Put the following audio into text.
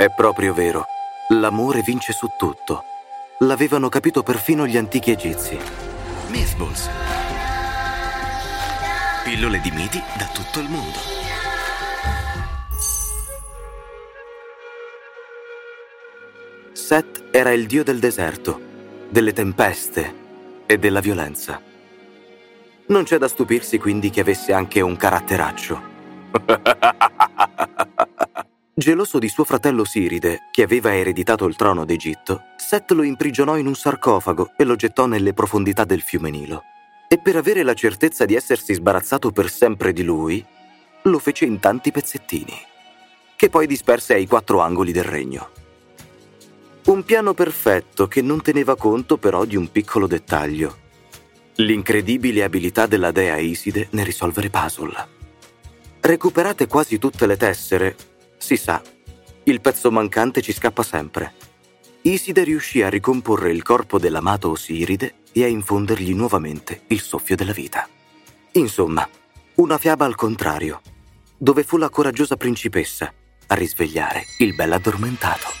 È proprio vero. L'amore vince su tutto. L'avevano capito perfino gli antichi egizi. Mythballs. Pillole di miti da tutto il mondo. Set era il dio del deserto, delle tempeste e della violenza. Non c'è da stupirsi quindi che avesse anche un caratteraccio. Geloso di suo fratello Siride, che aveva ereditato il trono d'Egitto, Set lo imprigionò in un sarcofago e lo gettò nelle profondità del fiume Nilo. E per avere la certezza di essersi sbarazzato per sempre di lui, lo fece in tanti pezzettini, che poi disperse ai quattro angoli del regno. Un piano perfetto che non teneva conto però di un piccolo dettaglio. L'incredibile abilità della dea Iside nel risolvere puzzle. Recuperate quasi tutte le tessere, si sa, il pezzo mancante ci scappa sempre. Iside riuscì a ricomporre il corpo dell'amato Osiride e a infondergli nuovamente il soffio della vita. Insomma, una fiaba al contrario, dove fu la coraggiosa principessa a risvegliare il bell'addormentato.